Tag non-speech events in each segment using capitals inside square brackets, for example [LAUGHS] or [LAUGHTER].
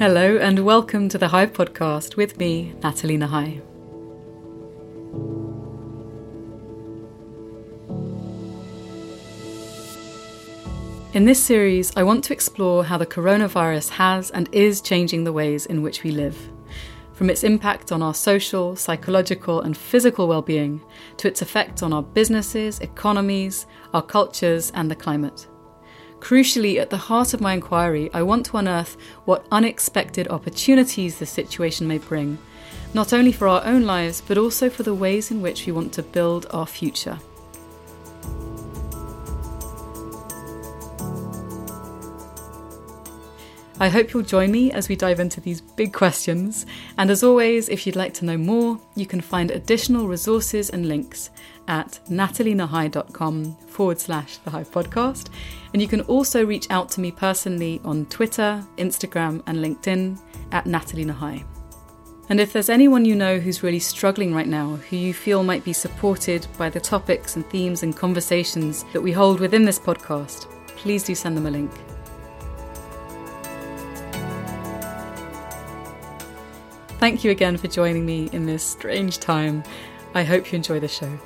Hello, and welcome to the Hive podcast with me, Nathalie Nahai. In this series, I want to explore how the coronavirus has and is changing the ways in which we live. From its impact on our social, psychological, and physical well being to its effect on our businesses, economies, our cultures, and the climate. Crucially, at the heart of my inquiry, I want to unearth what unexpected opportunities the situation may bring, not only for our own lives, but also for the ways in which we want to build our future. I hope you'll join me as we dive into these big questions. And as always, if you'd like to know more, you can find additional resources and links at nathalienahai.com forward slash the Hive podcast. And you can also reach out to me personally on Twitter, Instagram, and LinkedIn at Nathalie. And if there's anyone you know who's really struggling right now, who you feel might be supported by the topics and themes and conversations that we hold within this podcast, please do send them a link. Thank you again for joining me in this strange time. I hope you enjoy the show.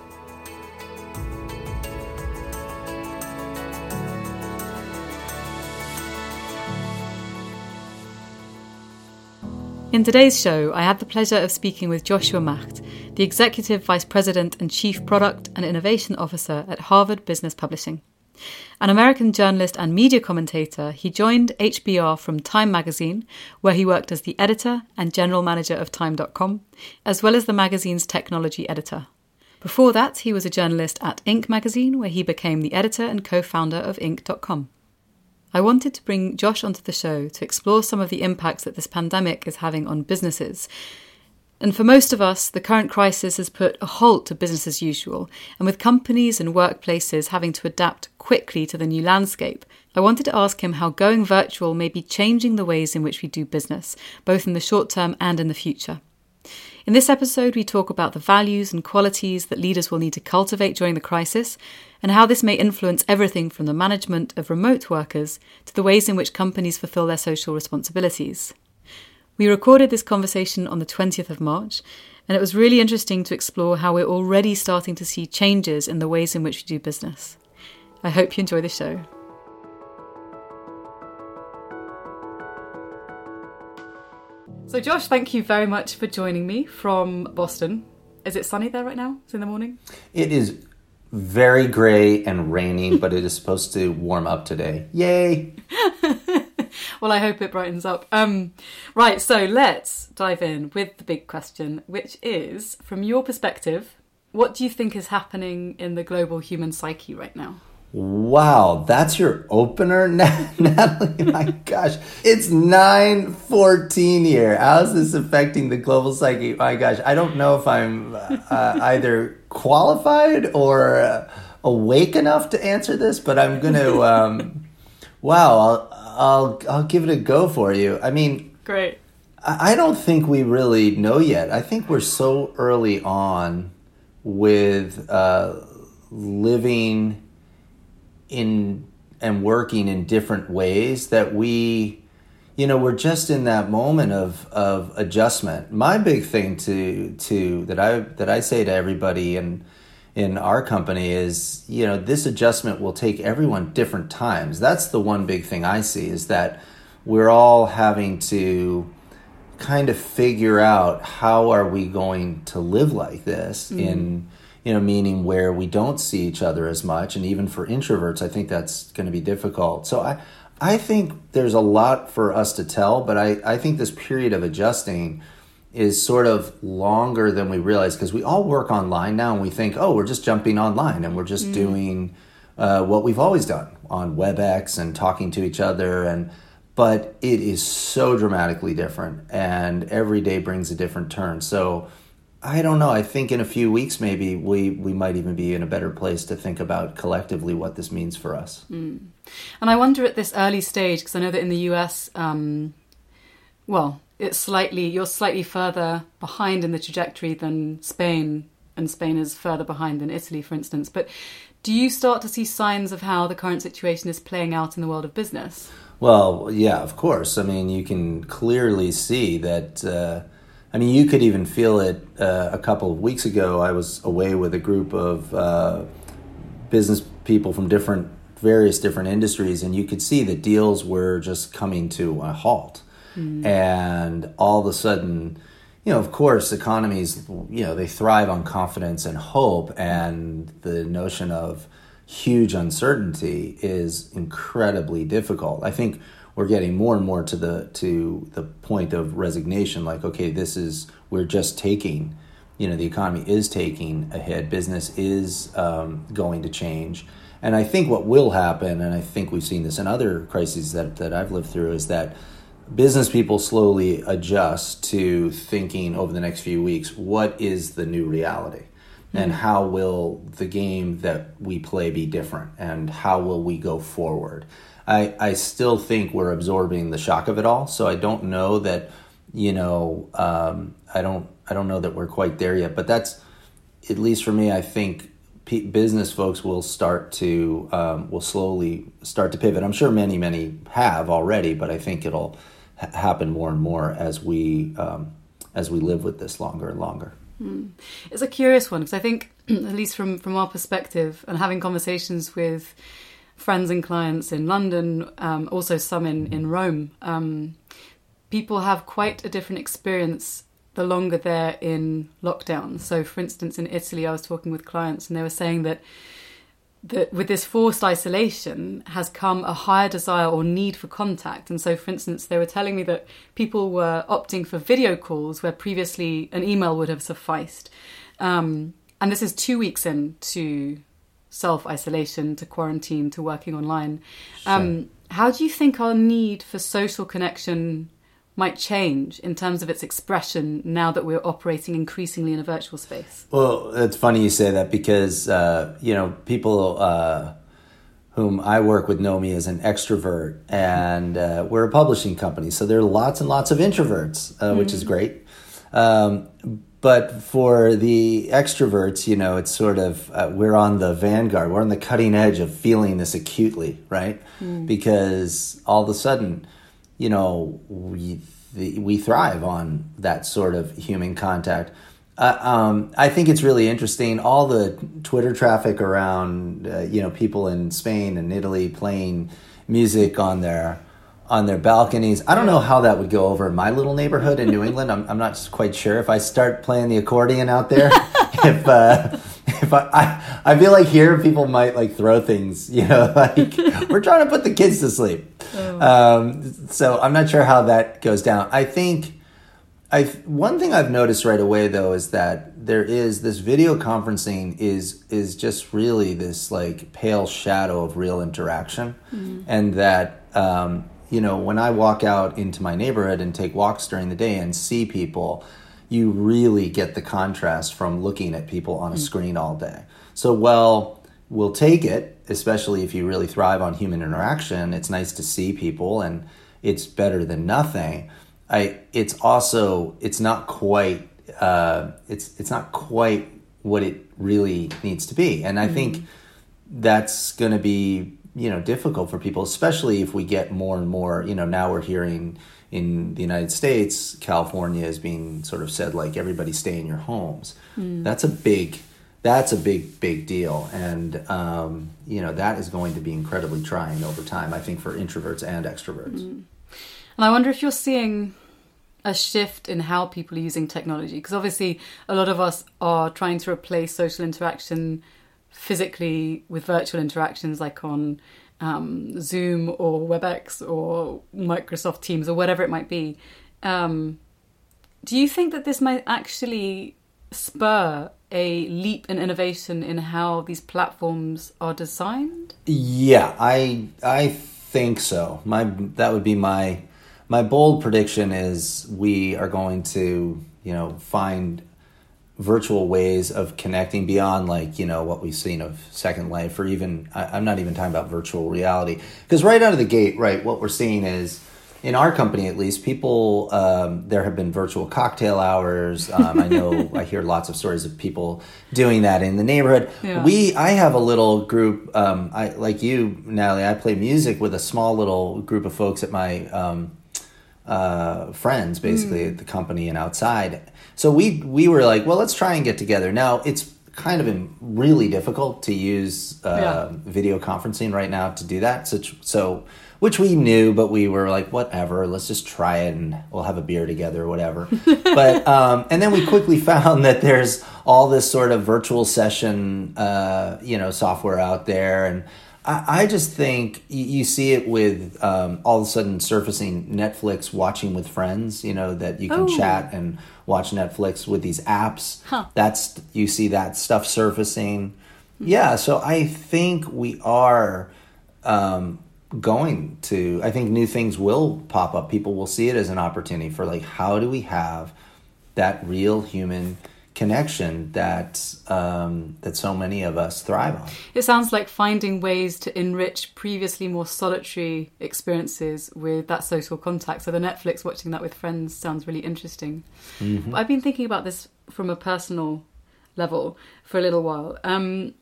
In today's show, I had the pleasure of speaking with Joshua Macht, the Executive Vice President and Chief Product and Innovation Officer at Harvard Business Publishing. An American journalist and media commentator, he joined HBR from Time magazine, where he worked as the editor and general manager of Time.com, as well as the magazine's technology editor. Before that, he was a journalist at Inc. magazine, where he became the editor and co founder of Inc.com. I wanted to bring Josh onto the show to explore some of the impacts that this pandemic is having on businesses, and for most of us, the current crisis has put a halt to business as usual, and with companies and workplaces having to adapt quickly to the new landscape, I wanted to ask him how going virtual may be changing the ways in which we do business, both in the short term and in the future. In this episode, we talk about the values and qualities that leaders will need to cultivate during the crisis, and how this may influence everything from the management of remote workers to the ways in which companies fulfill their social responsibilities. We recorded this conversation on the 20th of March, and it was really interesting to explore how we're already starting to see changes in the ways in which we do business. I hope you enjoy the show. So, Josh, thank you very much for joining me from Boston. Is it sunny there right now? It's in the morning? It is very gray and raining, but it is supposed to warm up today. Yay! [LAUGHS] well, I hope it brightens up. Um, right, so let's dive in with the big question, which is from your perspective, what do you think is happening in the global human psyche right now? Wow, that's your opener, [LAUGHS] Nathalie. My gosh, it's nine fourteen here. How's this affecting the global psyche? My gosh, I don't know if I'm uh, either qualified or awake enough to answer this, but I'm going [LAUGHS] to. Um, wow, I'll, I'll I'll give it a go for you. I mean, great. I don't think we really know yet. I think we're so early on with uh, living in and working in different ways that we you know we're just in that moment of of adjustment. My big thing to to that i that i say to everybody and in our company is you know this adjustment will take everyone different times. That's the one big thing i see is that we're all having to kind of figure out how are we going to live like this mm. in you know meaning where we don't see each other as much. And even for introverts i think that's going to be difficult. So i i think there's a lot for us to tell but i i think this period of adjusting is sort of longer than we realize because we all work online now and we think, oh, we're just jumping online and we're just mm. doing uh, what we've always done on WebEx and talking to each other. And but it is so dramatically different, and every day brings a different turn. So I don't know. I think in a few weeks, maybe we we might even be in a better place to think about collectively what this means for us. Mm. And I wonder at this early stage because I know that in the US. Um, well, it's slightly you're slightly further behind in the trajectory than Spain, and Spain is further behind than Italy, for instance. But Do you start to see signs of how the current situation is playing out in the world of business? Well, yeah, of course. I mean, you can clearly see that. Uh, I mean, you could even feel it uh, a couple of weeks ago. I was away with a group of uh, business people from different, various different industries, and you could see that deals were just coming to a halt. Mm. And all of a sudden, you know, of course, economies, you know, they thrive on confidence and hope, and the notion of huge uncertainty is incredibly difficult. I think we're getting more and more to the to the point of resignation. Like, okay, this is we're just taking, you know, the economy is taking a hit. Business is um, going to change, and I think what will happen, and I think we've seen this in other crises that that I've lived through, is that business people slowly adjust to thinking over the next few weeks what is the new reality and hmm. how will the game that we play be different and how will we go forward I, I still think we're absorbing the shock of it all. So i don't know that you know um, i don't i don't know that we're quite there yet. But that's at least for me i think p- business folks will start to um, will slowly start to pivot. I'm sure many many have already but i think it'll ha- happen more and more as we um, as we live with this longer and longer. Mm. It's a curious one because I think, [CLEARS THROAT] at least from from our perspective, and having conversations with friends and clients in London, um, also some in in Rome, um, people have quite a different experience the longer they're in lockdown. So, for instance, in Italy, I was talking with clients, and they were saying that that with this forced isolation has come a higher desire or need for contact. And so, for instance, they were telling me that people were opting for video calls where previously an email would have sufficed. Um, and this is two weeks into self isolation, to quarantine, to working online. Um. How do you think our need for social connection might change in terms of its expression now that we're operating increasingly in a virtual space? Well, it's funny you say that because, uh, you know, people uh, whom I work with know me as an extrovert, and uh, we're a publishing company, so there are lots and lots of introverts, mm-hmm. which is mm. great. Um, but for the extroverts, you know, it's sort of uh, we're on the vanguard, we're on the cutting edge of feeling this acutely, right? Mm. Because all of a sudden, you know, we we thrive on that sort of human contact. Uh, um, I think it's really interesting. All the Twitter traffic around, uh, you know, people in Spain and Italy playing music on their on their balconies. I don't know how that would go over in my little neighborhood in New [LAUGHS] England. I'm, I'm not quite sure if I start playing the accordion out there. [LAUGHS] if uh, if I, I, I feel like here people might like throw things, [LAUGHS] you know, like we're trying to put the kids to sleep. Oh. Um, so I'm not sure how that goes down. I think I one thing I've noticed right away though is that there is this video conferencing is is just really this like pale shadow of real interaction, mm-hmm. and that um, you know when I walk out into my neighborhood and take walks during the day and see people you really get the contrast from looking at people on a mm. screen all day. So, well, we'll take it, especially if you really thrive on human interaction. It's nice to see people and it's better than nothing. I it's also it's not quite uh, it's it's not quite what it really needs to be. And I mm think that's going to be, you know, difficult for people, especially if we get more and more, you know, now we're hearing in the United States, California is being sort of said like everybody stay in your homes. Mm. That's a big that's a big big deal, and um, you know that is going to be incredibly trying over time. I think for introverts and extroverts. Mm. And I wonder if you're seeing a shift in how people are using technology because obviously a lot of us are trying to replace social interaction physically with virtual interactions like on um, Zoom or WebEx or Microsoft Teams or whatever it might be. Um, do you think that this might actually spur a leap in innovation in how these platforms are designed? Yeah, I I think so. My that would be my my bold prediction is we are going to you know find virtual ways of connecting beyond like you know what we've seen of second life or even I, am not even talking about virtual reality because right out of the gate right what we're seeing is in our company at least, people um, there have been virtual cocktail hours. Um, I know [LAUGHS] I hear lots of stories of people doing that in the neighborhood. Yeah. We I have a little group. Um, I like you, Nathalie. I play music with a small little group of folks at my um, uh, friends, basically at the company and outside. So we we were like, well, let's try and get together. Now it's kind of really difficult to use uh, Yeah. video conferencing right now to do that. So, so which we knew, but we were like, whatever, let's just try it and we'll have a beer together or whatever. [LAUGHS] but um, and then we quickly [LAUGHS] found that there's all this sort of virtual session, uh, you know, software out there, and I, I just think you, you see it with um, all of a sudden surfacing Netflix watching with friends, you know, that you can Oh. chat and watch Netflix with these apps. Huh. That's you see that stuff surfacing. Yeah, so I think we are um, going to. I think new things will pop up. People will see it as an opportunity for like, how do we have that real human connection that um, that so many of us thrive on? It sounds like finding ways to enrich previously more solitary experiences with that social contact. So the Netflix watching that with friends sounds really interesting. But I've been thinking about this from a personal level for a little while. Um,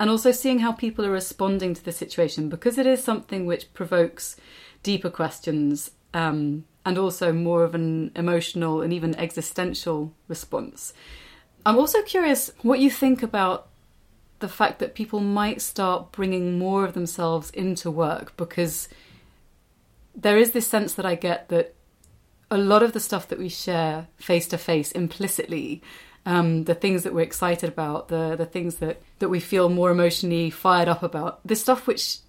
and also seeing how people are responding to the situation because it is something which provokes deeper questions um, and also more of an emotional and even existential response. I'm also curious what you think about the fact that people might start bringing more of themselves into work because there is this sense that I get that a lot of the stuff that we share face to face implicitly um, the things that we're excited about the the things that that we feel more emotionally fired up about the stuff which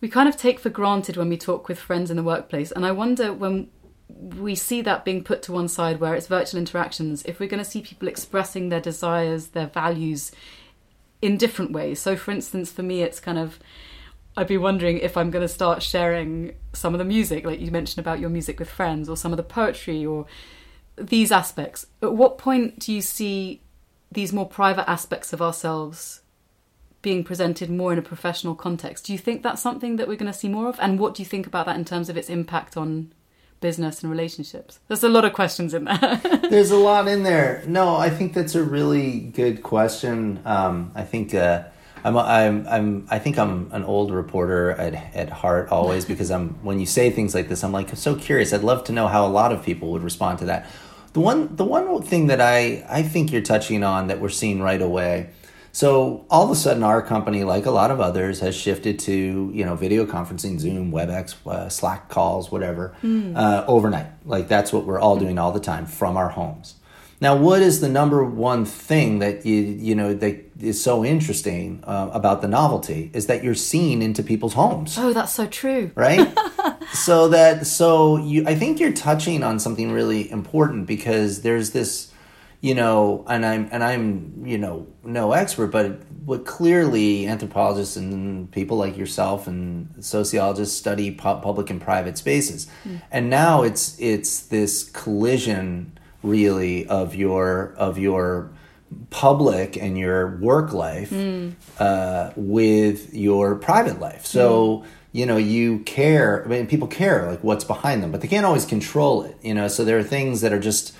we kind of take for granted when we talk with friends in the workplace and i wonder when we see that being put to one side where it's virtual interactions if we're going to see people expressing their desires their values in different ways so for instance for me it's kind of I'd be wondering if I'm going to start sharing some of the music, like you mentioned about your music with friends, or some of the poetry, or these aspects. At what point do you see these more private aspects of ourselves being presented more in a professional context? Do you think that's something that we're going to see more of? And what do you think about that in terms of its impact on business and relationships? There's a lot of questions in there. [LAUGHS] There's a lot in there. No, I think that's a really good question. Um, I think uh, I'm, I'm, I'm, I think I'm an old reporter at, at heart always [LAUGHS] because I'm. When you say things like this, I'm like so curious. I'd love to know how a lot of people would respond to that. The one, the one thing that I, I think you're touching on that we're seeing right away. So all of a sudden, our company, like a lot of others, has shifted to you know video conferencing, Zoom, WebEx, uh, Slack calls, whatever, uh, overnight. Like that's what we're all doing all the time from our homes. Now, what is the number one thing that you you know that is so interesting uh, about the novelty is that you're seen into people's homes oh, that's so true. right [LAUGHS] so that so you i think you're touching on something really important because there's this you know and i'm and i'm you know no expert but what clearly anthropologists and people like yourself and sociologists study pu- public and private spaces hmm. and now it's it's this collision really of your of your public and your work life hmm. uh, with your private life. So hmm. you know you care. I mean, people care like what's behind them, but they can't always control it. You know, so there are things that are just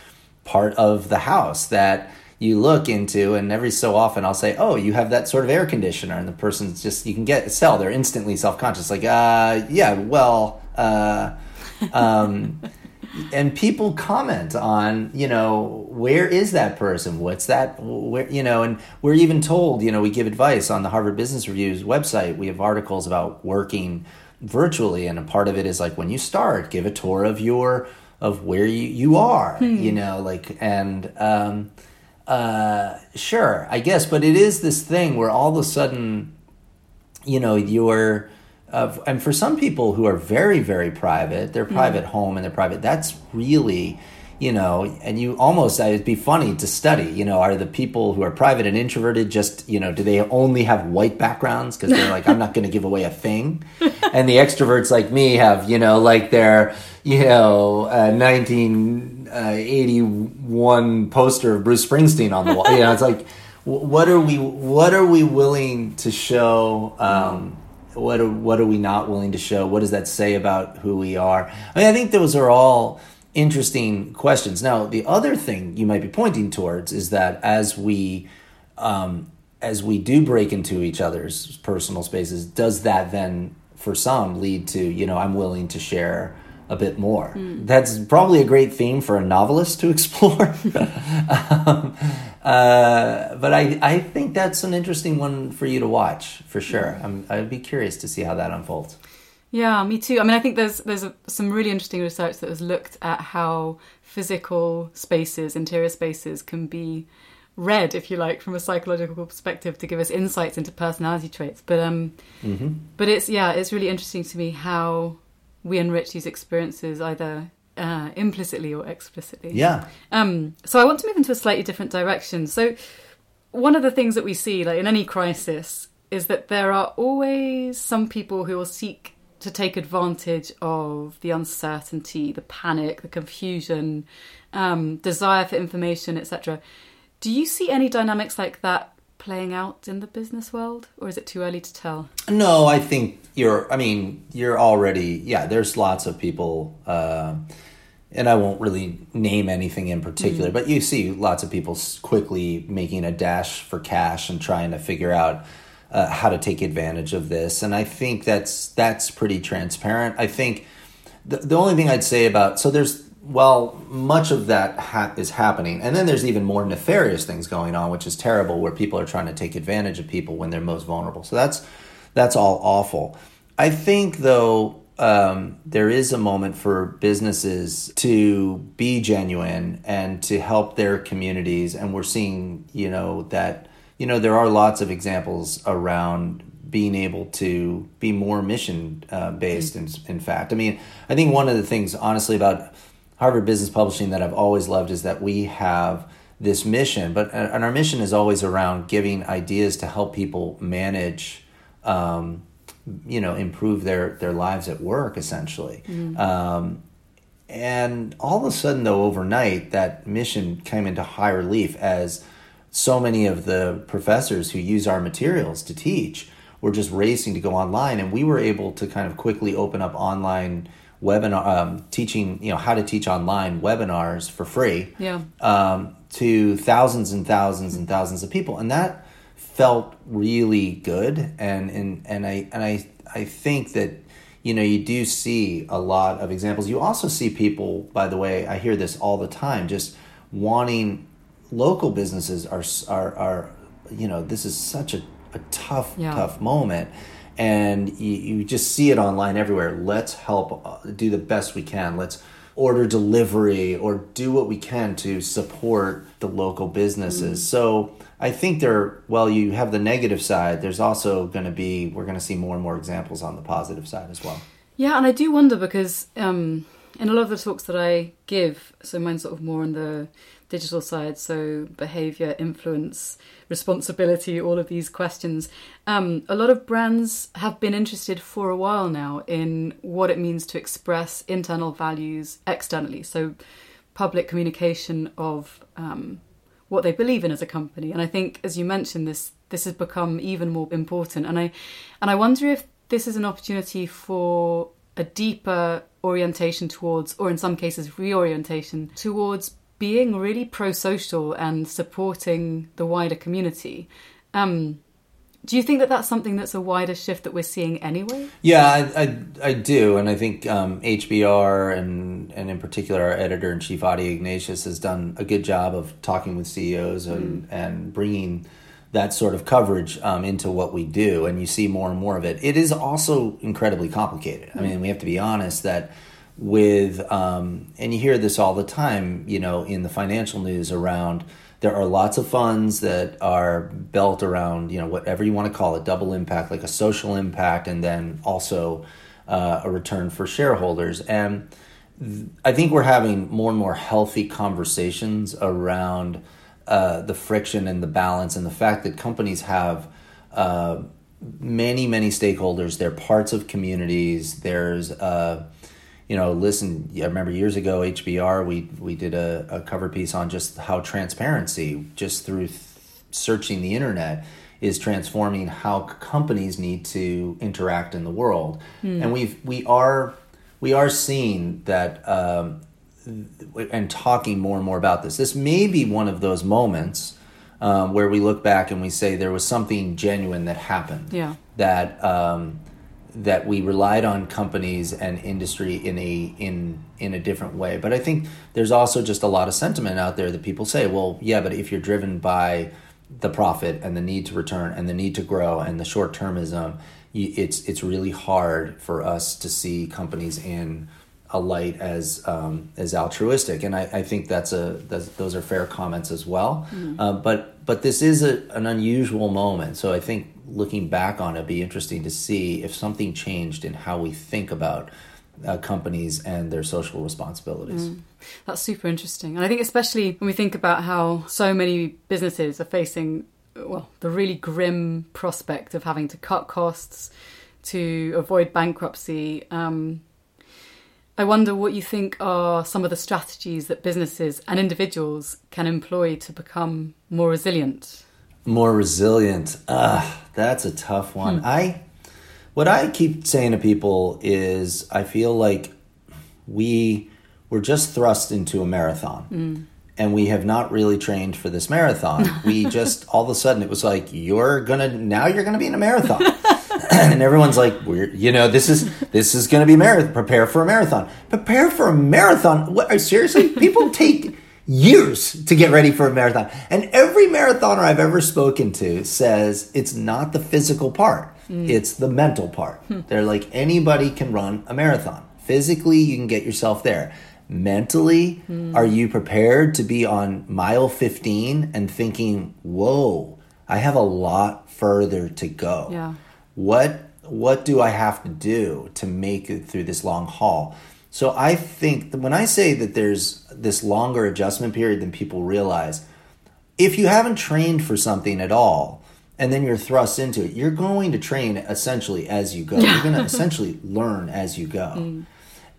part of the house that you look into, and every so often I'll say, "Oh, you have that sort of air conditioner," and the person's just you can get sell. They're instantly self conscious, like, "Uh, yeah, well." Uh, [LAUGHS] um, and people comment on you know where is that person what's that where you know and we're even told you know we give advice on the harvard business review's website we have articles about working virtually and a part of it is like when you start give a tour of your of where you, you are you know like and um uh sure i guess but it is this thing where all of a sudden you know you're uh, and for some people who are very very private their private home and their private that's really you know and you almost it'd be funny to study you know are the people who are private and introverted just you know do they only have white backgrounds because they're like i'm not going to give away a thing [LAUGHS] and the extroverts like me have you know like their you know uh, 1981 poster of bruce springsteen on the wall you know it's like what are we what are we willing to show um, what are, what are we not willing to show? What does that say about who we are? I mean, I think those are all interesting questions. Now, the other thing you might be pointing towards is that as we um, as we do break into each other's personal spaces, does that then, for some, lead to you know I'm willing to share a bit more? Mm. That's probably a great theme for a novelist to [LAUGHS] explore. um, uh, but I I think that's an interesting one for you to watch for sure. I'm, I'd be curious to see how that unfolds. Yeah, me too. I mean, I think there's there's a, some really interesting research that has looked at how physical spaces, interior spaces, can be read, if you like, from a psychological perspective to give us insights into personality traits. But um, mm-hmm. but it's yeah, it's really interesting to me how we enrich these experiences either uh, implicitly or explicitly. Yeah. Um. So I want to move into a slightly different direction. So one of the things that we see, like in any crisis, is that there are always some people who will seek to take advantage of the uncertainty, the panic, the confusion, um, desire for information, etc. Do you see any dynamics like that playing out in the business world, or is it too early to tell? No, I think you're. I mean, you're already. Yeah, there's lots of people. Uh, and I won't really name anything in particular, mm. but you see lots of people quickly making a dash for cash and trying to figure out uh, how to take advantage of this, and I think that's that's pretty transparent. I think the the only thing I'd say about so there's well much of that ha- is happening, and then there's even more nefarious things going on, which is terrible, where people are trying to take advantage of people when they're most vulnerable. So that's that's all awful. I think though um, there is a moment for businesses to be genuine and to help their communities, and we're seeing you know that you know, there are lots of examples around being able to be more mission uh, based. In, in fact, I mean, I think one of the things, honestly, about Harvard Business Publishing that I've always loved is that we have this mission, but uh, and our mission is always around giving ideas to help people manage. Um, you know, improve their their lives at work, essentially. Mm. Um, and all of a sudden, though, overnight, that mission came into high relief as so many of the professors who use our materials to teach were just racing to go online and we were able to kind of quickly open up online webinar um, teaching you know how to teach online webinars for free yeah. um, to thousands and thousands and thousands of people. And that felt really good. And and, and I and I I think that you know you do see a lot of examples. You also see people by the way I hear this all the time just wanting local businesses are are are you know this is such a, a tough yeah. tough moment. And you, you just see it online everywhere. Let's help uh, do the best we can. Let's order delivery or do what we can to support the local businesses. Mm. so i think there well you have the negative side there's also going to be we're going to see more and more examples on the positive side as well. Yeah and i do wonder because um in a lot of the talks that i give so mine's sort of more on the digital side, so behavior, influence, responsibility, all of these questions. Um, a lot of brands have been interested for a while now in what it means to express internal values externally. So, public communication of um, what they believe in as a company. And I think, as you mentioned, this this has become even more important. And I and I wonder if this is an opportunity for a deeper orientation towards, or in some cases, reorientation towards being really pro-social and supporting the wider community. Um, do you think that that's something that's a wider shift that we're seeing anyway? Yeah, I, I, I do, and I think um, HBR and and in particular our editor in chief Adi Ignatius has done a good job of talking with CEOs and mm. and bringing that sort of coverage um, into what we do, and you see more and more of it. It is also incredibly complicated. I mean, we have to be honest that with um, and you hear this all the time you know in the financial news around there are lots of funds that are built around you know whatever you want to call it double impact like a social impact and then also uh, a return for shareholders. And th- i think we're having more and more healthy conversations around uh, the friction and the balance and the fact that companies have uh, many many stakeholders. They're parts of communities. There's uh, you know, listen, I remember years ago, HBR, we, we did a, a cover piece on just how transparency, just through th- searching the internet, is transforming how companies need to interact in the world, and we've, we are we are seeing that um, and talking more and more about this. This may be one of those moments um, where we look back and we say there was something genuine that happened. Yeah. That um, that we relied on companies and industry in a in in a different way. But I think there's also just a lot of sentiment out there that people say, well, yeah, but if you're driven by the profit and the need to return and the need to grow and the short termism, it's it's really hard for us to see companies in a light as um, as altruistic, and I, I think that's a that's, those are fair comments as well. Mm-hmm. Uh, but but this is a, an unusual moment, so I think looking back on it, be interesting to see if something changed in how we think about uh, companies and their social responsibilities. Mm. That's super interesting, and I think especially when we think about how so many businesses are facing well the really grim prospect of having to cut costs to avoid bankruptcy. Um, I wonder what you think are some of the strategies that businesses and individuals can employ to become more resilient. More resilient. Ah, that's a tough one. Hmm. I what I keep saying to people is I feel like we were just thrust into a marathon. Mm. And we have not really trained for this marathon. [LAUGHS] We just all of a sudden it was like you're gonna now you're gonna be in a marathon. [LAUGHS] and everyone's like, "We're you know this is this is going to be marathon. Prepare for a marathon. Prepare for a marathon. What, seriously, people take years to get ready for a marathon, and every marathoner I've ever spoken to says it's not the physical part; mm. it's the mental part. Hmm. They're like anybody can run a marathon. Physically, you can get yourself there. Mentally, mm. are you prepared to be on mile 15 and thinking, whoa, I have a lot further to go? Yeah what what do I have to do to make it through this long haul? So I think that when I say that there's this longer adjustment period than people realize, if you haven't trained for something at all and then you're thrust into it, you're going to train essentially as you go. [LAUGHS] You're going to essentially learn as you go. Mm.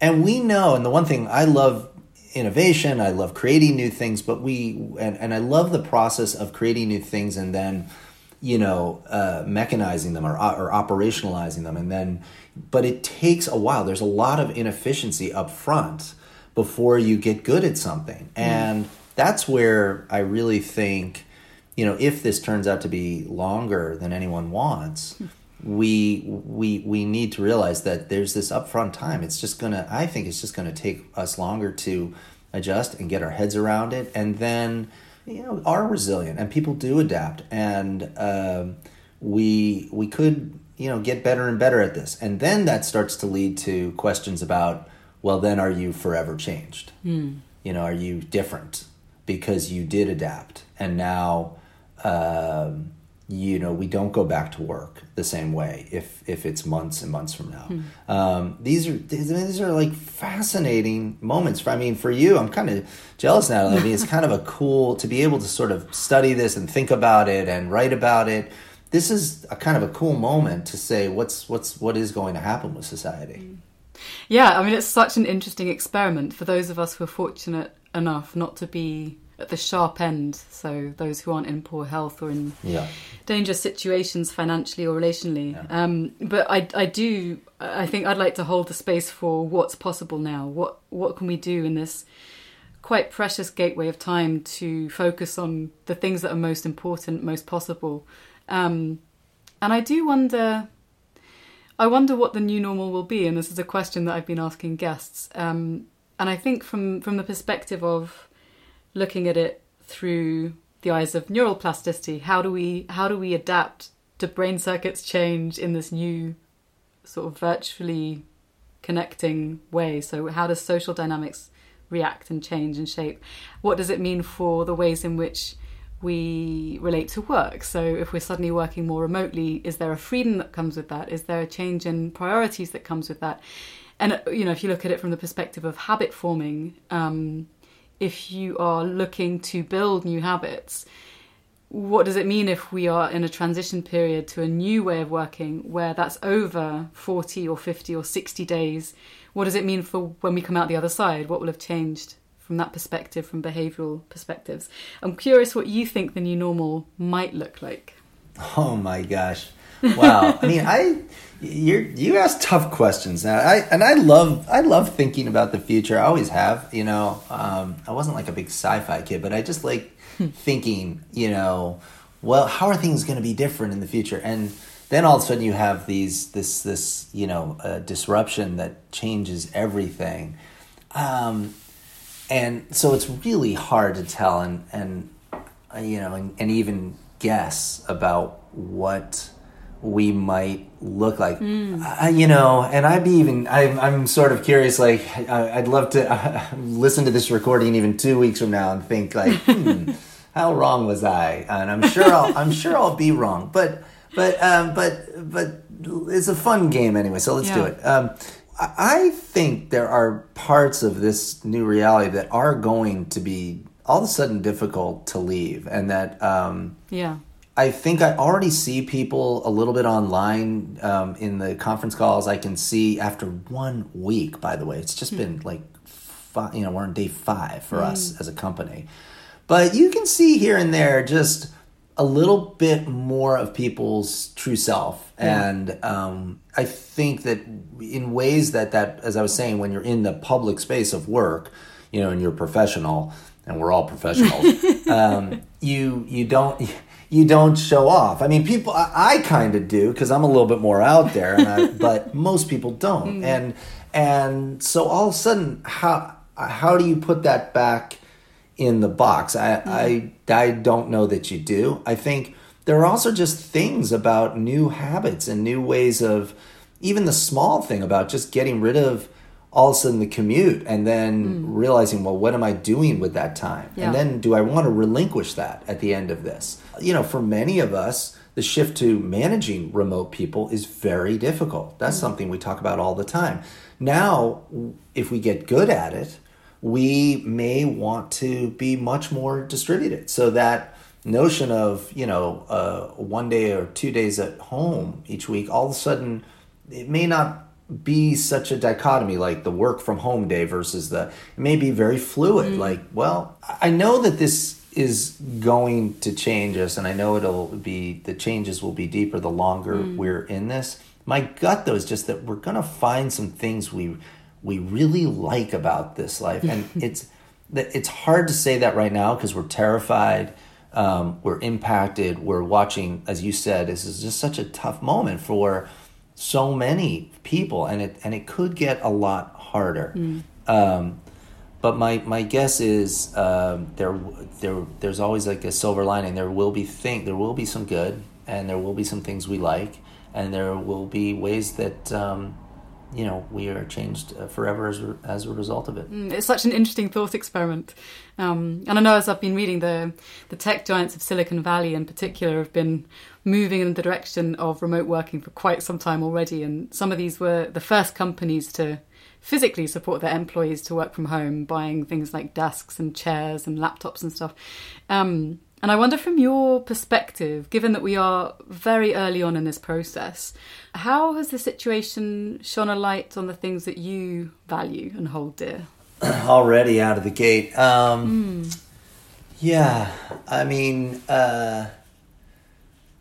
And we know, and the one thing I love innovation, I love creating new things, but we, and, and I love the process of creating new things and then you know, uh, mechanizing them or, or operationalizing them. And then, but it takes a while. There's a lot of inefficiency up front before you get good at something. Mm. And that's where I really think, you know, if this turns out to be longer than anyone wants, mm. we we we need to realize that there's this upfront time. It's just gonna I think it's just gonna take us longer to adjust and get our heads around it. And then you know are resilient and people do adapt and um, we we could you know get better and better at this. And then that starts to lead to questions about well then are you forever changed? Mm. you know are you different because you did adapt? And now um, you know we don't go back to work the same way if if it's months and months from now. Hmm. um, these are these are like fascinating moments. For, i mean for you i'm kind of jealous now. I mean it's kind of a cool to be able to sort of study this and think about it and write about it this is a kind of a cool moment to say what's what's what is going to happen with society hmm. yeah i mean it's such an interesting experiment for those of us who are fortunate enough not to be at the sharp end. So those who aren't in poor health or in yeah. dangerous situations financially or relationally. Yeah. Um, but I, I do. I think I'd like to hold the space for what's possible now. What what can we do in this quite precious gateway of time to focus on the things that are most important, most possible. Um, and I do wonder. I wonder what the new normal will be, and this is a question that I've been asking guests. Um, and I think from from the perspective of looking at it through the eyes of neural plasticity. How do we how do we adapt to brain circuits change in this new sort of virtually connecting way? So how does social dynamics react and change and shape? What does it mean for the ways in which we relate to work. So, if we're suddenly working more remotely, is there a freedom that comes with that? Is there a change in priorities that comes with that? And you know, if you look at it from the perspective of habit forming, um, if you are looking to build new habits, what does it mean if we are in a transition period to a new way of working where that's over 40 or 50 or 60 days? What does it mean for when we come out the other side? What will have changed from that perspective, from behavioural perspectives? I'm curious what you think the new normal might look like. Oh my gosh! Wow. I mean, I you you ask tough questions now. I and I love I love thinking about the future. I always have. You know, um, I wasn't like a big sci-fi kid, but I just like thinking. You know, well, how are things going to be different in the future? And then all of a sudden you have these this this you know uh, disruption that changes everything. Um, and so it's really hard to tell and and uh, you know and, and even guess about what we might look like mm. uh, you know and i'd be even I'm, I'm sort of curious like i'd love to uh, [LAUGHS] listen to this recording even two weeks from now and think like [LAUGHS] hmm, how wrong was i and i'm sure i'll i'm sure i'll be wrong but but um but but it's a fun game anyway so let's yeah. do it um I think there are parts of this new reality that are going to be all of a sudden difficult to leave, and that um, yeah. I think I already see people a little bit online um, in the conference calls. I can see after one week, by the way, it's just mm. been like, five, you know, we're on day five for us as a company. But you can see here and there just a little bit more of people's true self yeah. and um, i think that in ways that that as i was saying when you're in the public space of work you know and you're professional and we're all professionals [LAUGHS] um, you you don't you don't show off i mean people i, I kind of do because i'm a little bit more out there I, [LAUGHS] but most people don't mm. and and so all of a sudden how how do you put that back in the box. I, mm I, I don't know that you do. I think there are also just things about new habits and new ways of even the small thing about just getting rid of all of a sudden the commute and then mm. realizing, well, what am I doing with that time? Yeah. And then do I want to relinquish that at the end of this? You know, for many of us, the shift to managing remote people is very difficult. That's mm. something we talk about all the time. Now, if we get good at it, we may want to be much more distributed so that notion of you know uh, one day or two days at home each week all of a sudden it may not be such a dichotomy like the work from home day versus the it may be very fluid mm. like well i know that this is going to change us and i know it'll be the changes will be deeper the longer mm. we're in this my gut though is just that we're going to find some things we we really like about this life. And [LAUGHS] it's that it's hard to say that right now because we're terrified, um, we're impacted, we're watching, as you said, this is just such a tough moment for so many people, and it and it could get a lot harder. Mm. Um, but my, my guess is um, there there there's always like a silver lining. There will be thing there will be some good, and there will be some things we like, and there will be ways that um, you know we are changed uh, forever as, as a result of it. Mm, it's such an interesting thought experiment, um, and I know as I've been reading the the tech giants of Silicon Valley in particular have been moving in the direction of remote working for quite some time already, and some of these were the first companies to physically support their employees to work from home, buying things like desks and chairs and laptops and stuff. Um, and I wonder, from your perspective, given that we are very early on in this process, how has the situation shone a light on the things that you value and hold dear? [CLEARS THROAT] Already out of the gate. Um, mm. Yeah, I mean, uh,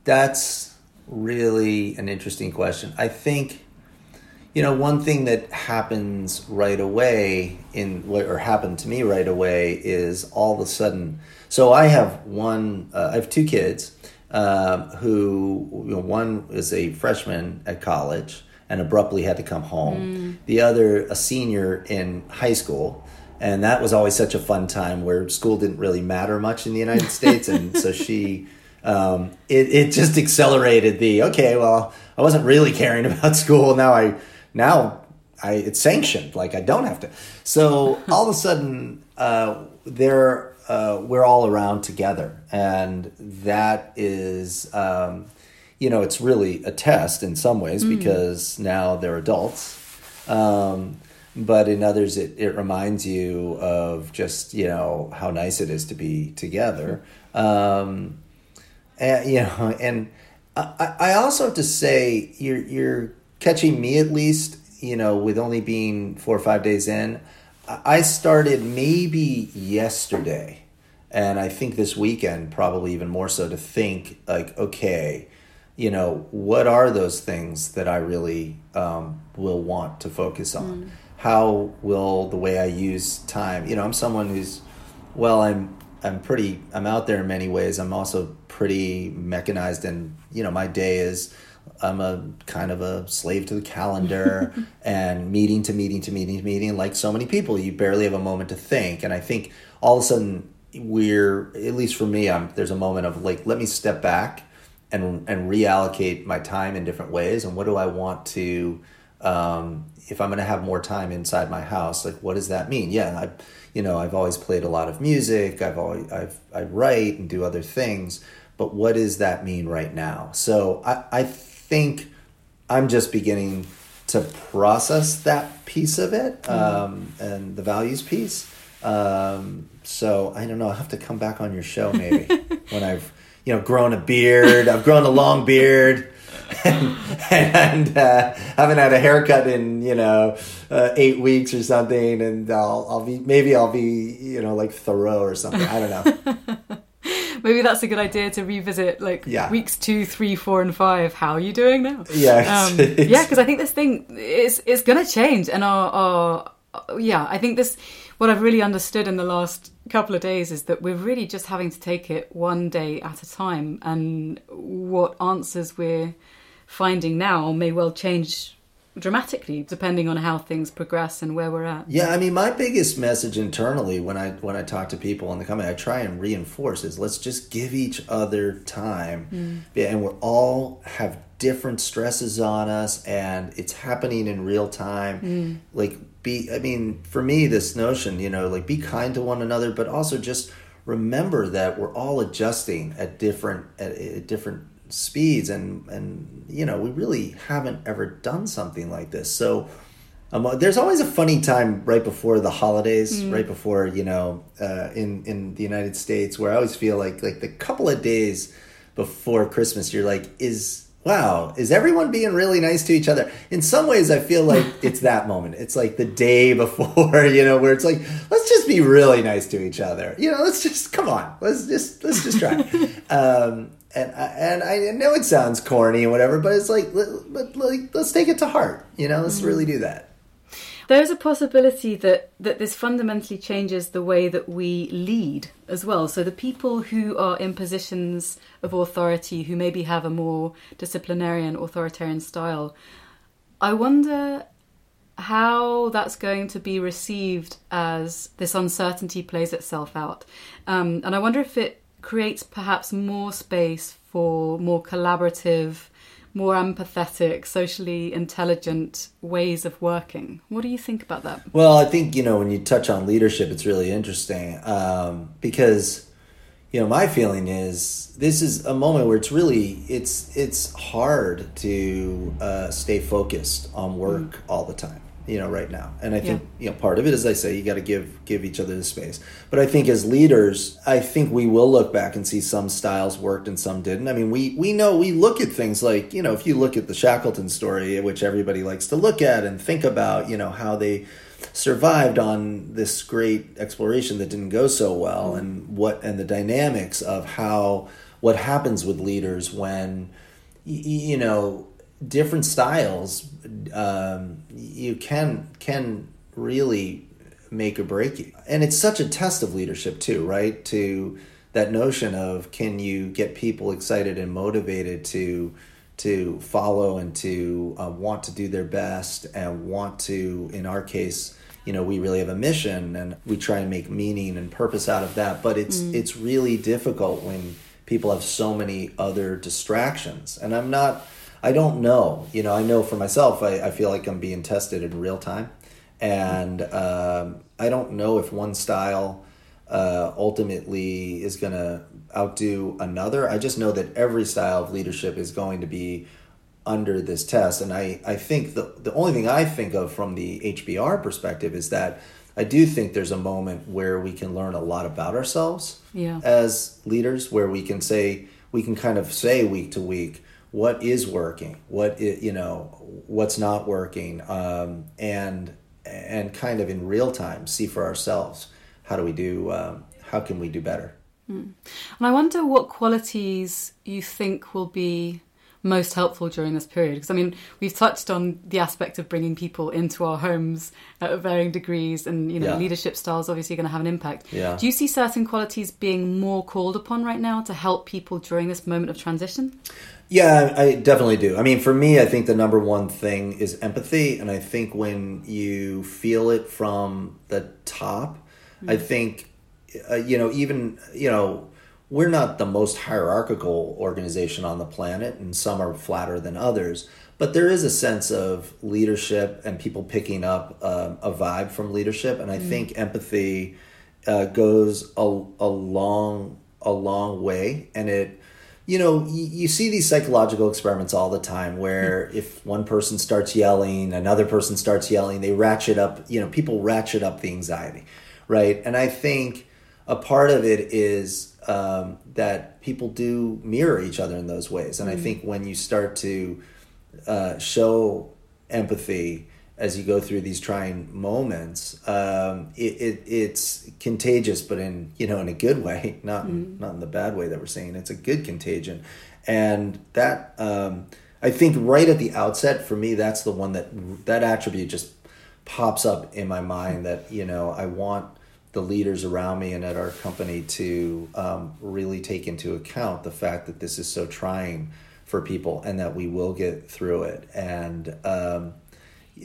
that's really an interesting question. I think, you know, one thing that happens right away in or happened to me right away is all of a sudden so I have one. Uh, I have two kids um, who you know, one is a freshman at college and abruptly had to come home. Mm. The other a senior in high school. And that was always such a fun time where school didn't really matter much in the United [LAUGHS] States, and so she, um, it, it just accelerated the okay. Well, I wasn't really caring [LAUGHS] about school. Now I, now I, it's sanctioned. Like I don't have to. So [LAUGHS] all of a sudden, uh, there uh, we're all around together, and that is, um, you know, it's really a test in some ways mm. because now they're adults. Um, but in others, it, it reminds you of just you know how nice it is to be together. Um, and you know, and I, I also have to say you're you're catching me at least. You know, with only being four or five days in, I started maybe yesterday and I think this weekend probably even more so to think like, okay, you know, what are those things that I really um, will want to focus on? Mm. How will the way I use time? You know, I'm someone who's, well, I'm I'm pretty I'm out there in many ways. I'm also pretty mechanized, and you know, my day is I'm a kind of a slave to the calendar [LAUGHS] and meeting to meeting to meeting to meeting. Like so many people, you barely have a moment to think. And I think all of a sudden we're, at least for me, I'm, there's a moment of like, let me step back and and reallocate my time in different ways. And what do I want to, um, if I'm going to have more time inside my house, like what does that mean? Yeah, I, you know, I've always played a lot of music. I've always I've I write and do other things. But what does that mean right now? So I I think I'm just beginning to process that piece of it mm-hmm. um, and the values piece. Um, so I don't know. I'll have to come back on your show maybe [LAUGHS] when I've you know grown a beard. I've grown a long beard. [LAUGHS] and, and uh, haven't had a haircut in you know uh, eight weeks or something, and I'll I'll be maybe I'll be you know like Thoreau or something. I don't know. [LAUGHS] [LAUGHS] maybe that's a good idea to revisit like yeah. weeks two, three, four, and five. How are you doing now? [LAUGHS] Yeah, um, yeah, because I think this thing is is going to change, and our, our yeah, I think this what I've really understood in the last couple of days is that we're really just having to take it one day at a time, and what answers we're finding now may well change dramatically depending on how things progress and where we're at. Yeah, I mean my biggest message internally when I when I talk to people in the company, I try and reinforce is let's just give each other time. Mm. And we're all have different stresses on us and it's happening in real time. Mm. Like be I mean, for me this notion, you know, like be kind to one another but also just remember that we're all adjusting at different at, at different speeds and and you know we really haven't ever done something like this. So um, there's always a funny time right before the holidays mm. right before you know uh, in in the united states where i always feel like like the couple of days before christmas you're like is wow is everyone being really nice to each other? In some ways i feel like [LAUGHS] it's that moment. It's like the day [LAUGHS] before you know where it's like let's just be really nice to each other. You know let's just come on let's just let's just try. [LAUGHS] Um, and I, and I know it sounds corny and whatever, but it's like, but like, let's take it to heart. You know, let's mm. really do that. There's a possibility that that this fundamentally changes the way that we lead as well. So the people who are in positions of authority, who maybe have a more disciplinarian, authoritarian style, I wonder how that's going to be received as this uncertainty plays itself out. Um, and I wonder if it creates perhaps more space for more collaborative, more empathetic, socially intelligent ways of working. What do you think about that? Well, I think, you know, when you touch on leadership, it's really interesting um, because, you know, my feeling is this is a moment where it's really, it's, it's hard to uh, stay focused on work mm. all the time you know right now and i think yeah. you know part of it as i say you got to give give each other the space but i think as leaders i think we will look back and see some styles worked and some didn't i mean we we know we look at things like you know if you look at the shackleton story which everybody likes to look at and think about you know how they survived on this great exploration that didn't go so well mm-hmm. and what and the dynamics of how what happens with leaders when you know different styles um, you can can really make or break you. And it's such a test of leadership too right? To that notion of can you get people excited and motivated to to follow and to uh, want to do their best and want to in our case you know we really have a mission and we try and make meaning and purpose out of that. But it's mm. it's really difficult when people have so many other distractions. And i'm not I don't know. You know, I know for myself, I, I feel like I'm being tested in real time. And um, I don't know if one style uh, ultimately is going to outdo another. I just know that every style of leadership is going to be under this test. And I, I think the, the only thing I think of from the HBR perspective is that I do think there's a moment where we can learn a lot about ourselves yeah. as leaders, where we can say, we can kind of say week to week, what is working, what is, you know, what's not working, um, and and kind of in real time see for ourselves how do we do um, how can we do better. Mm. And I wonder what qualities you think will be most helpful during this period? Because I mean, we've touched on the aspect of bringing people into our homes at varying degrees, and you know, yeah. leadership styles obviously going to have an impact. Yeah. Do you see certain qualities being more called upon right now to help people during this moment of transition? Yeah, I definitely do. I mean, for me, I think the number one thing is empathy, and I think when you feel it from the top, mm-hmm. I think uh, you know, even you know we're not the most hierarchical organization on the planet, and some are flatter than others. But there is a sense of leadership and people picking up uh, a vibe from leadership, and I mm. think empathy uh, goes a, a long a long way, and it you know, you, you, see these psychological experiments all the time where if one person starts yelling, another person starts yelling, they ratchet up, you know, people ratchet up the anxiety, right? And I think a part of it is um, that people do mirror each other in those ways. And mm-hmm. I think when you start to uh, show empathy as you go through these trying moments, um, it, it, it's contagious, but in you know in a good way, [LAUGHS] not mm-hmm. in, not in the bad way that we're saying. It's a good contagion, and that um, I think right at the outset for me, that's the one that that attribute just pops up in my mind. That you know I want the leaders around me and at our company to um, really take into account the fact that this is so trying for people and that we will get through it. And um,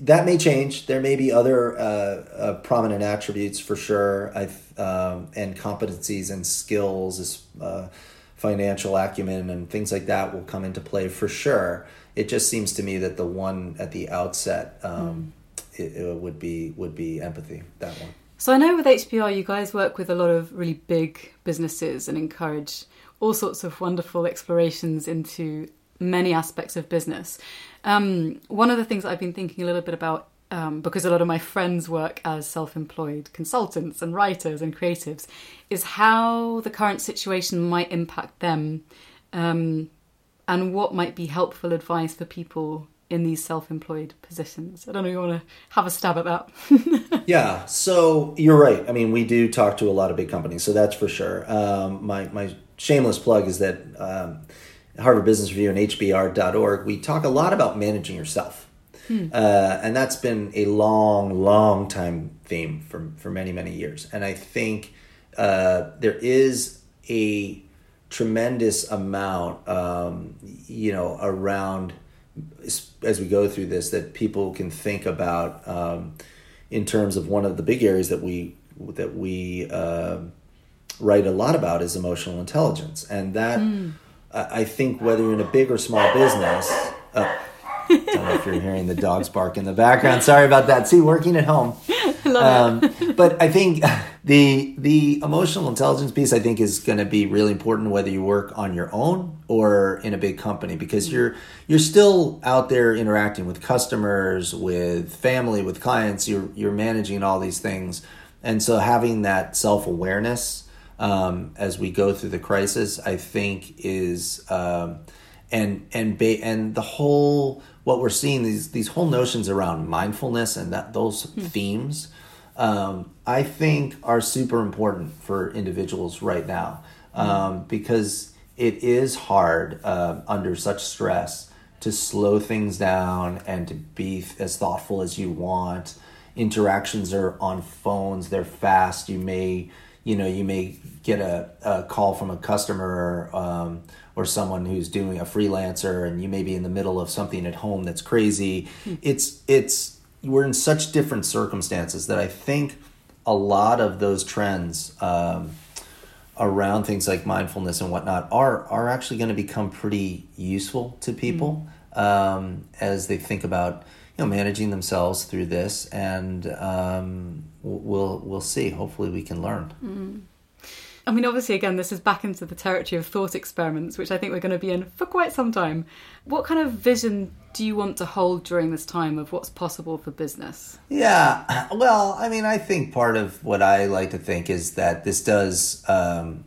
that may change. There may be other uh, uh, prominent attributes for sure, um, and competencies and skills, uh, financial acumen, and things like that will come into play for sure. It just seems to me that the one at the outset mm. it, it would be would be empathy. That one. So I know with HBR, you guys work with a lot of really big businesses and encourage all sorts of wonderful explorations into many aspects of business. Um, one of the things I've been thinking a little bit about, um, because a lot of my friends work as self employed consultants and writers and creatives, is how the current situation might impact them um, and what might be helpful advice for people in these self-employed positions. I don't know if you want to have a stab at that. [LAUGHS] yeah, so you're right. I mean, we do talk to a lot of big companies, so that's for sure. Um, my my shameless plug is that um, Harvard Business Review and HBR.org, we talk a lot about managing yourself. Hmm. Uh, and that's been a long, long time theme for, for many, many years. And I think uh, there is a tremendous amount, um, you know, around as we go through this that people can think about um, in terms of one of the big areas that we that we uh, write a lot about is emotional intelligence, and that mm. I think whether you're in a big or small business. Uh, I don't know if you're hearing the dogs bark in the background. Sorry about that. See, working at home. [LAUGHS] Um, but I think the the emotional intelligence piece I think is going to be really important whether you work on your own or in a big company because you're you're still out there interacting with customers, with family, with clients. You're you're managing all these things, and so having that self awareness um, as we go through the crisis, I think is um, and and ba- and the whole what we're seeing these these whole notions around mindfulness and that those mm. themes um, I think are super important for individuals right now um, because it is hard uh, under such stress to slow things down and to be as thoughtful as you want. Interactions are on phones; they're fast. You may, you know, you may get a, a call from a customer um, or someone who's doing a freelancer, and you may be in the middle of something at home that's crazy. Mm. It's it's we're in such different circumstances that I think a lot of those trends um, around things like mindfulness and whatnot are are actually going to become pretty useful to people mm-hmm. um, as they think about you know managing themselves through this, and um, we'll we'll see. Hopefully, we can learn. Mm-hmm. I mean, obviously, again, this is back into the territory of thought experiments, which I think we're going to be in for quite some time. What kind of vision do you want to hold during this time of what's possible for business? Yeah, [CLEARS THROAT] well, I mean, I think part of what I like to think is that this does, um,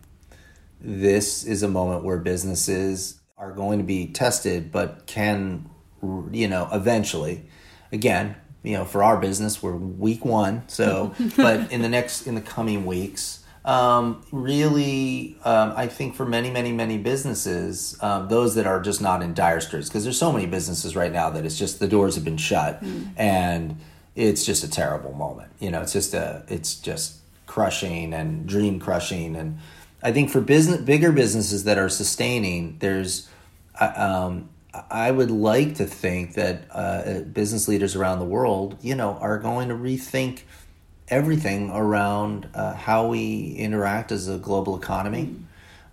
this is a moment where businesses are going to be tested, but can, you know, eventually, again, you know, for our business, we're week one. So, [LAUGHS] but in the next, in the coming weeks, um, really, um, I think for many, many, many businesses, um, those that are just not in dire straits, because there's so many businesses right now that it's just the doors have been shut mm. and it's just a terrible moment. You know, it's just a, it's just crushing and dream crushing. And I think for business, bigger businesses that are sustaining, there's, uh, um, I would like to think that uh, business leaders around the world, you know, are going to rethink everything around uh, how we interact as a global economy,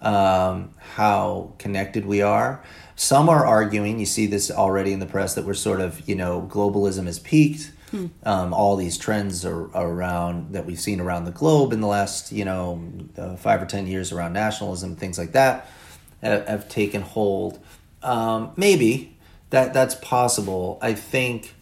um, how connected we are. Some are arguing, you see this already in the press, that we're sort of, you know, globalism has peaked. Hmm. Um, all these trends are, are, around that we've seen around the globe in the last, you know, uh, five or ten years around nationalism, things like that, have, have taken hold. Um, maybe that that's possible. I think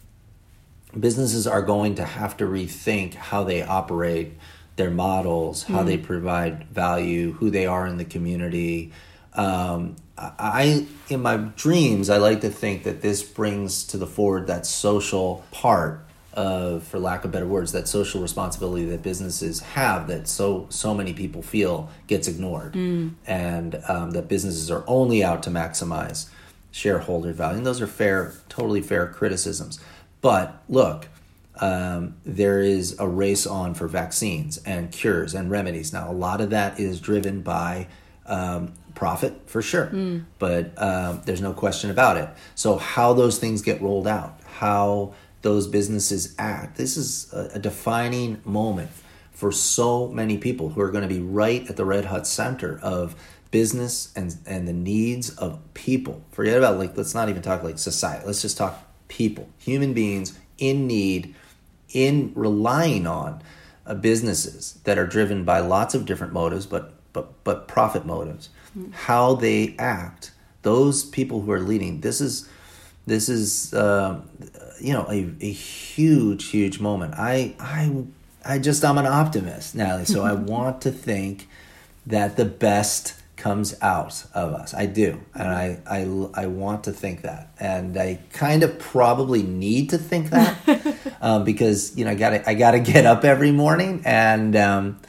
businesses are going to have to rethink how they operate their models, how mm. they provide value, who they are in the community. Um, I, in my dreams, I like to think that this brings to the forward that social part of, for lack of better words, that social responsibility that businesses have that so so many people feel gets ignored, mm. and um, that businesses are only out to maximize shareholder value. And those are fair, totally fair criticisms. But look, um, there is a race on for vaccines and cures and remedies. Now, a lot of that is driven by um, profit for sure, mm. but um, there's no question about it. So, how those things get rolled out, how those businesses act, this is a, a defining moment for so many people who are going to be right at the red hot center of business and and the needs of people. Forget about like let's not even talk like society. Let's just talk people, human beings in need, in relying on uh, businesses that are driven by lots of different motives, but but but profit motives. Mm-hmm. How they act, those people who are leading. This is this is uh, you know a, a huge huge moment. I I I just I'm an optimist, Nathalie. So I [LAUGHS] want to think that the best comes out of us. I do, and I, I, I want to think that, and I kind of probably need to think that [LAUGHS] um, because you know I got I got to get up every morning and. Um,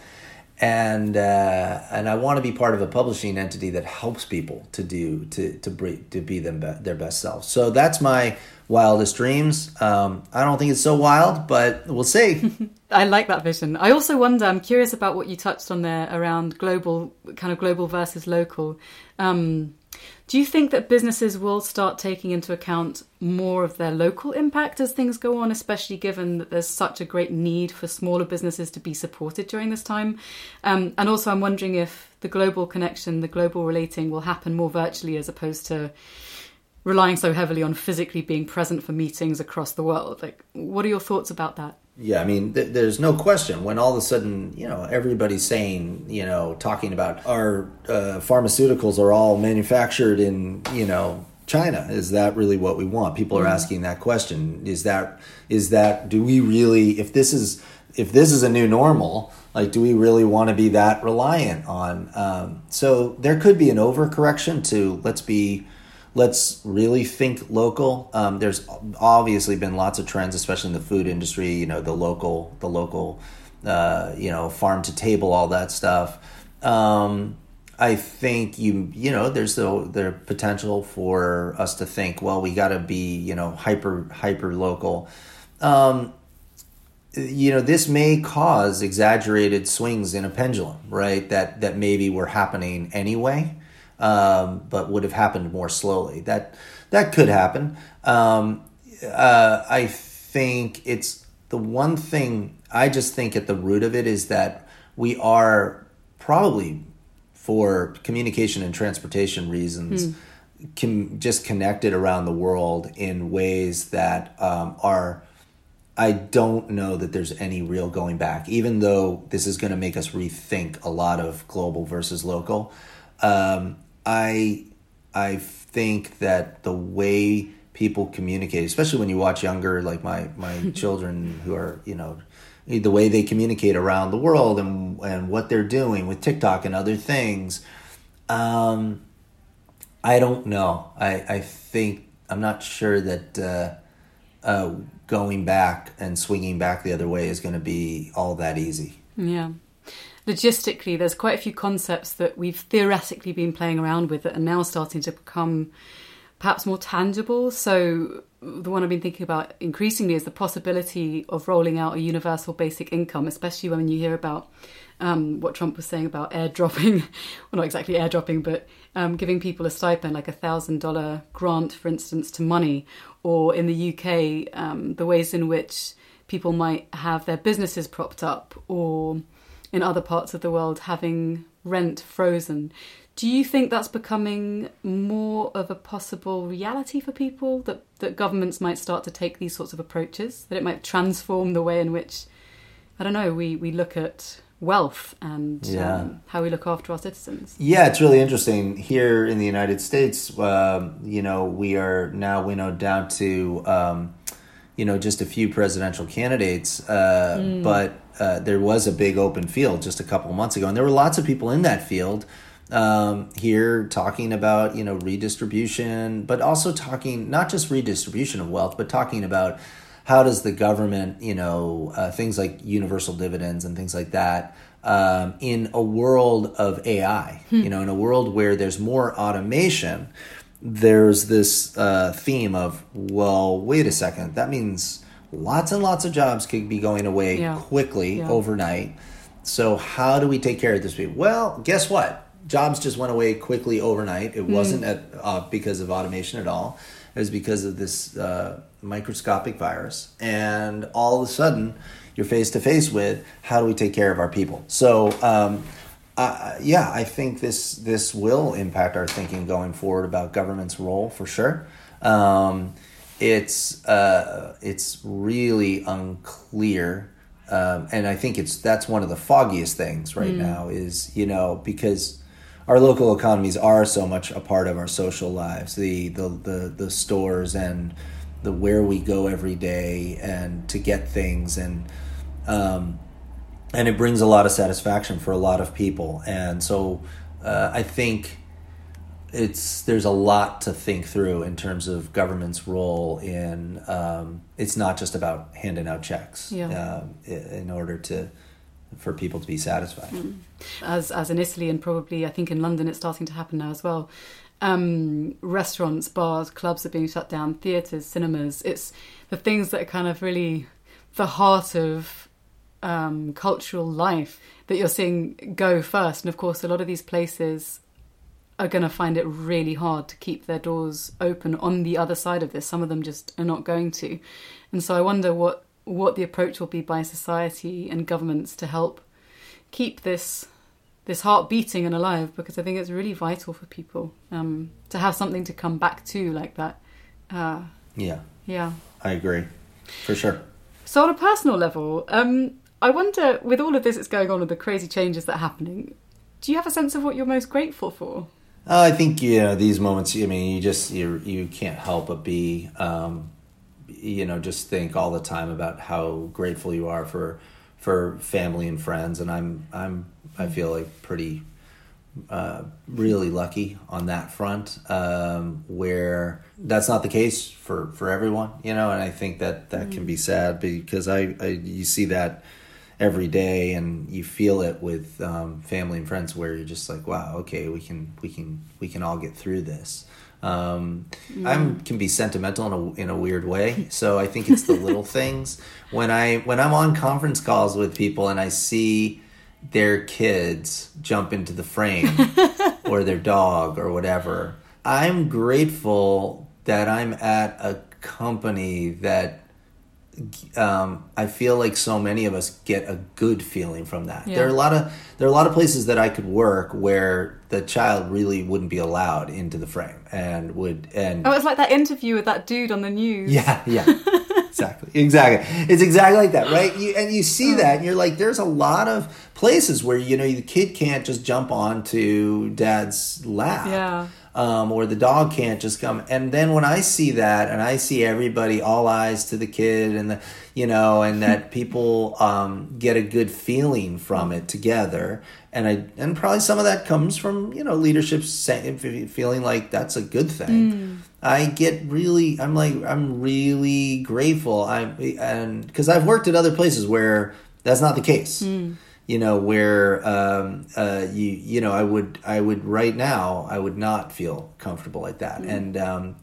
and uh, and I want to be part of a publishing entity that helps people to do to to be, to be them be, their best selves. So that's my wildest dreams. Um, I don't think it's so wild, but we'll see. [LAUGHS] I like that vision. I also wonder. I'm curious about what you touched on there around global, kind of global versus local. Um, do you think that businesses will start taking into account more of their local impact as things go on, especially given that there's such a great need for smaller businesses to be supported during this time? Um, and also, I'm wondering if the global connection, the global relating, will happen more virtually as opposed to relying so heavily on physically being present for meetings across the world. Like, what are your thoughts about that? Yeah, I mean, th- there's no question when all of a sudden, you know, everybody's saying, you know, talking about our uh, pharmaceuticals are all manufactured in, you know, China. Is that really what we want? People are mm. asking that question. Is that is that do we really if this is if this is a new normal, like do we really want to be that reliant on? Um, so there could be an overcorrection to let's be let's really think local. Um, there's obviously been lots of trends, especially in the food industry. You know, the local, the local, uh, you know, farm to table, all that stuff. Um, I think you you know there's the the potential for us to think well we got to be you know hyper hyper local. Um, you know this may cause exaggerated swings in a pendulum, right? That that maybe were happening anyway um, but would have happened more slowly. That that could happen. Um, uh, I think it's the one thing I just think at the root of it is that we are probably for communication and transportation reasons. Hmm. Can just connected around the world in ways that um, are I don't know that there's any real going back, even though this is going to make us rethink a lot of global versus local. Um, I I think that the way people communicate, especially when you watch younger, like my my [LAUGHS] children who are you know the way they communicate around the world and and what they're doing with TikTok and other things. Um, I don't know. I I think I'm not sure that. Uh, uh, going back and swinging back the other way is going to be all that easy. Yeah. Logistically, there's quite a few concepts that we've theoretically been playing around with that are now starting to become perhaps more tangible. So, the one I've been thinking about increasingly is the possibility of rolling out a universal basic income, especially when you hear about um, what Trump was saying about airdropping, [LAUGHS] well, not exactly airdropping, but um, giving people a stipend, like a thousand dollar grant, for instance, to money, or in the UK, um, the ways in which people might have their businesses propped up, or in other parts of the world, having rent frozen. Do you think that's becoming more of a possible reality for people that, that governments might start to take these sorts of approaches? That it might transform the way in which, I don't know, we, we look at wealth and Yeah. um, how we look after our citizens? Yeah, it's really interesting. Here in the United States, um, you know, we are now winnowed down to, um, you know, just a few presidential candidates. Uh, But uh, there was a big open field just a couple months ago, and there were lots of people in that field um, here talking about, you know, redistribution, but also talking not just redistribution of wealth, but talking about how does the government, you know, uh, things like universal dividends and things like that, um, in a world of AI, you know, in a world where there's more automation, there's this uh, theme of, well, wait a second, that means lots and lots of jobs could be going away Yeah. quickly Yeah. overnight. So how do we take care of this people? Well, guess what? Jobs just went away quickly overnight. It wasn't at, uh, because of automation at all. It was because of this uh, microscopic virus, and all of a sudden, you're face to face with how do we take care of our people. So, um, uh, yeah, I think this this will impact our thinking going forward about government's role for sure. Um, it's uh, it's really unclear, um, and I think it's that's one of the foggiest things right now is you know because our local economies are so much a part of our social lives the the the, the stores and the where we go every day and to get things and um, and it brings a lot of satisfaction for a lot of people and so uh, I think it's there's a lot to think through in terms of government's role in um, it's not just about handing out checks Yeah. um, in order to for people to be satisfied as as in Italy and probably I think in London it's starting to happen now as well. Um, restaurants, bars, clubs are being shut down, theatres, cinemas. It's the things that are kind of really the heart of um, cultural life that you're seeing go first. And of course, a lot of these places are going to find it really hard to keep their doors open on the other side of this. Some of them just are not going to. And so I wonder what what the approach will be by society and governments to help keep this this heart beating and alive because I think it's really vital for people um, to have something to come back to like that. Uh, yeah yeah. I agree for sure So on a personal level, um, I wonder with all of this that's going on and the crazy changes that are happening, do you have a sense of what you're most grateful for? Uh, I think you know these moments. I mean, you just you you can't help but be, um, you know, just think all the time about how grateful you are for for family and friends, and I'm I'm I feel like pretty uh, really lucky on that front, um, where that's not the case for for everyone, you know, and I think that that can be sad because I, I you see that every day and you feel it with um, family and friends where you're just like wow okay we can we can we can all get through this. Um, I'm can be sentimental in a in a weird way so I think it's the little [LAUGHS] things. When I when I'm on conference calls with people and I see their kids jump into the frame [LAUGHS] or their dog or whatever I'm grateful that I'm at a company that um, I feel like so many of us get a good feeling from that. Yeah. There are a lot of there are a lot of places that I could work where the child really wouldn't be allowed into the frame and would and Oh, it's like that interview with that dude on the news. yeah yeah exactly exactly it's exactly like that right you, and you see that and you're like there's a lot of places where you know the kid can't just jump onto dad's lap Yeah. Um, or the dog can't just come. And then when I see that, and I see everybody all eyes to the kid, and the you know, and that [LAUGHS] people um, get a good feeling from it together, and I and probably some of that comes from you know leadership feeling like that's a good thing. Mm. I get really, I'm like, I'm really grateful. I'm and because I've worked at other places where that's not the case. Mm you know where um, uh, you you know I would I would right now I would not feel comfortable like that. Mm and um,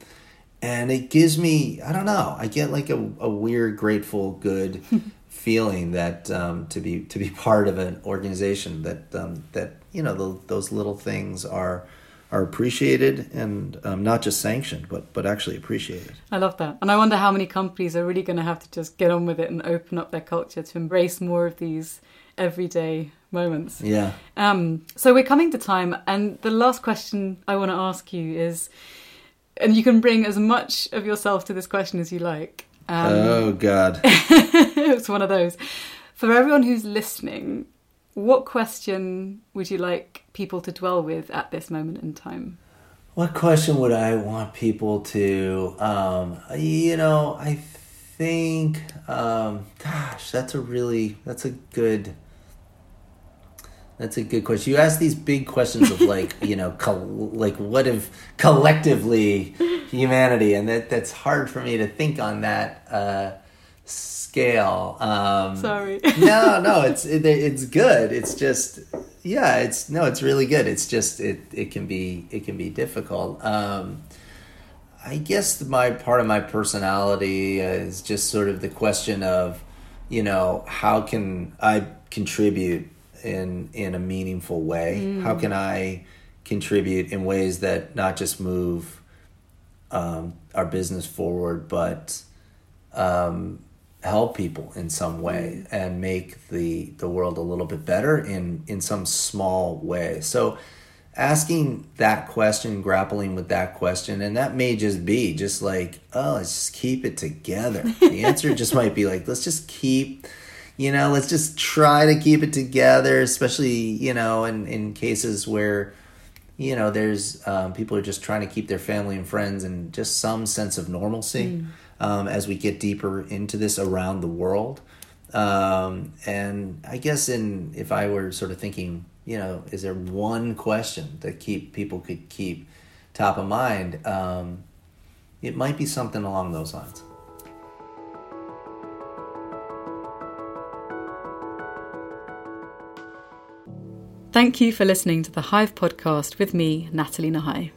and it gives me I don't know I get like a, a weird grateful good [LAUGHS] feeling that um, to be to be part of an organization that um, that you know the, those little things are are appreciated and um, not just sanctioned, but but actually appreciated. I love that, and I wonder how many companies are really going to have to just get on with it and open up their culture to embrace more of these everyday moments. Yeah. Um, so we're coming to time, and the last question I want to ask you is, and you can bring as much of yourself to this question as you like. Um, oh God. [LAUGHS] it's one of those. For everyone who's listening, what question would you like people to dwell with at this moment in time? What question would I want people to, um, you know, I think, um, gosh, that's a really, that's a good, that's a good question. You ask these big questions of [LAUGHS] like, you know, col- like what if collectively humanity, and that that's hard for me to think on that uh, scale. Um, Sorry. [LAUGHS] no, no, it's it, it's good. It's just yeah, it's no, it's really good. It's just it it can be it can be difficult. Um, I guess my part of my personality is just sort of the question of, you know, how can I contribute in in a meaningful way? Mm. How can I contribute in ways that not just move um, our business forward, but um, help people in some way mm. and make the the world a little bit better in in some small way. So asking that question, grappling with that question, and that may just be just like, oh, let's just keep it together. [LAUGHS] The answer just might be like, let's just keep you know let's just try to keep it together especially you know in in cases where you know there's um, people are just trying to keep their family and friends and just some sense of normalcy mm. um, as we get deeper into this around the world um, and i guess in if i were sort of thinking you know is there one question that keep people could keep top of mind um, it might be something along those lines Thank you for listening to the Hive podcast with me, Nathalie Nahai.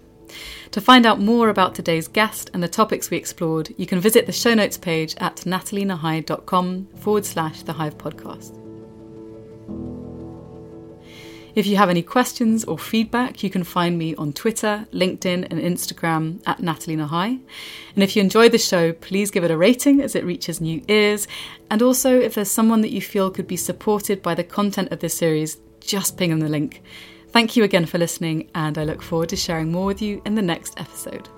To find out more about today's guest and the topics we explored, you can visit the show notes page at nathalienahai.com forward slash the Hive podcast. If you have any questions or feedback, you can find me on Twitter, LinkedIn, and Instagram at Nathalie Nahai. And if you enjoyed the show, please give it a rating as it reaches new ears. And also, if there's someone that you feel could be supported by the content of this series, just ping them the link. Thank you again for listening, and I look forward to sharing more with you in the next episode.